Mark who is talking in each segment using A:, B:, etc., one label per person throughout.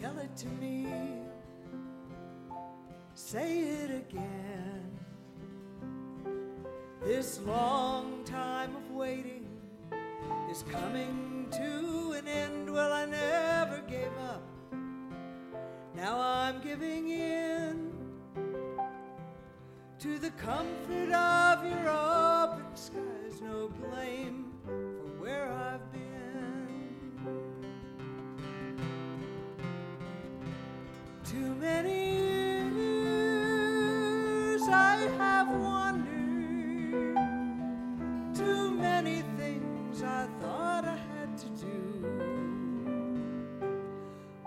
A: tell it to me. Say it again. This long time of waiting is coming to an end. Well, I never gave up. Now I'm giving in to the comfort of your open Too many years I have wandered. Too many things I thought I had to do.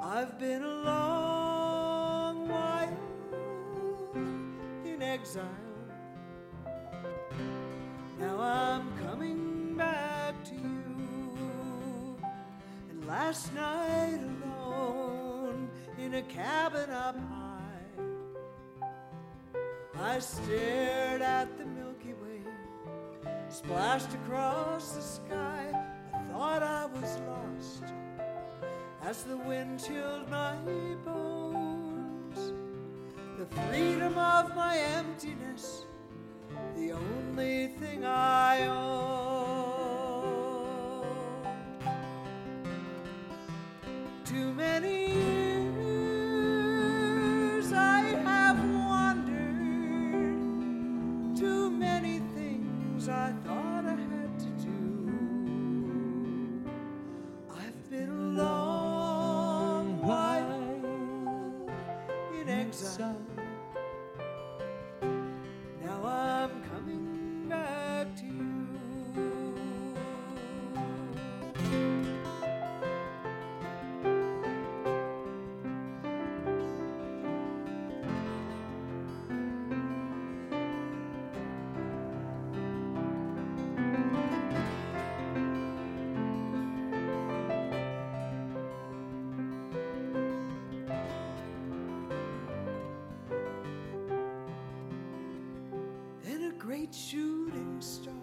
A: I've been a long while in exile. Now I'm coming back to you. And last night in a cabin up high, I stared at the Milky Way splashed across the sky. I thought I was lost as the wind chilled my bones. The freedom of my emptiness, the only thing I own. Too many great shooting star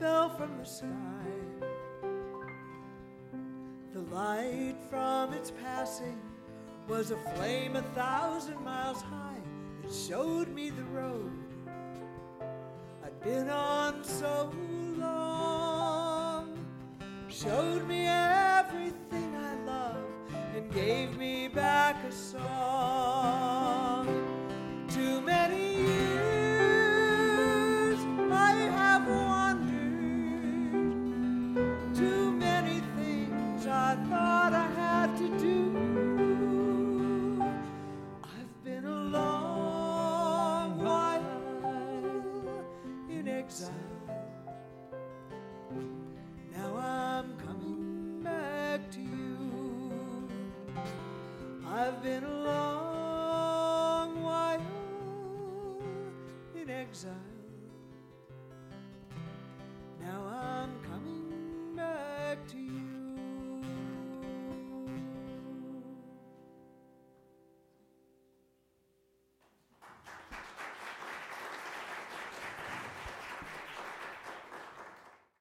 A: fell from the sky. The light from its passing was a flame a thousand miles high. It showed me the road I'd been on so long. Showed me everything I love and gave me back a song. Thought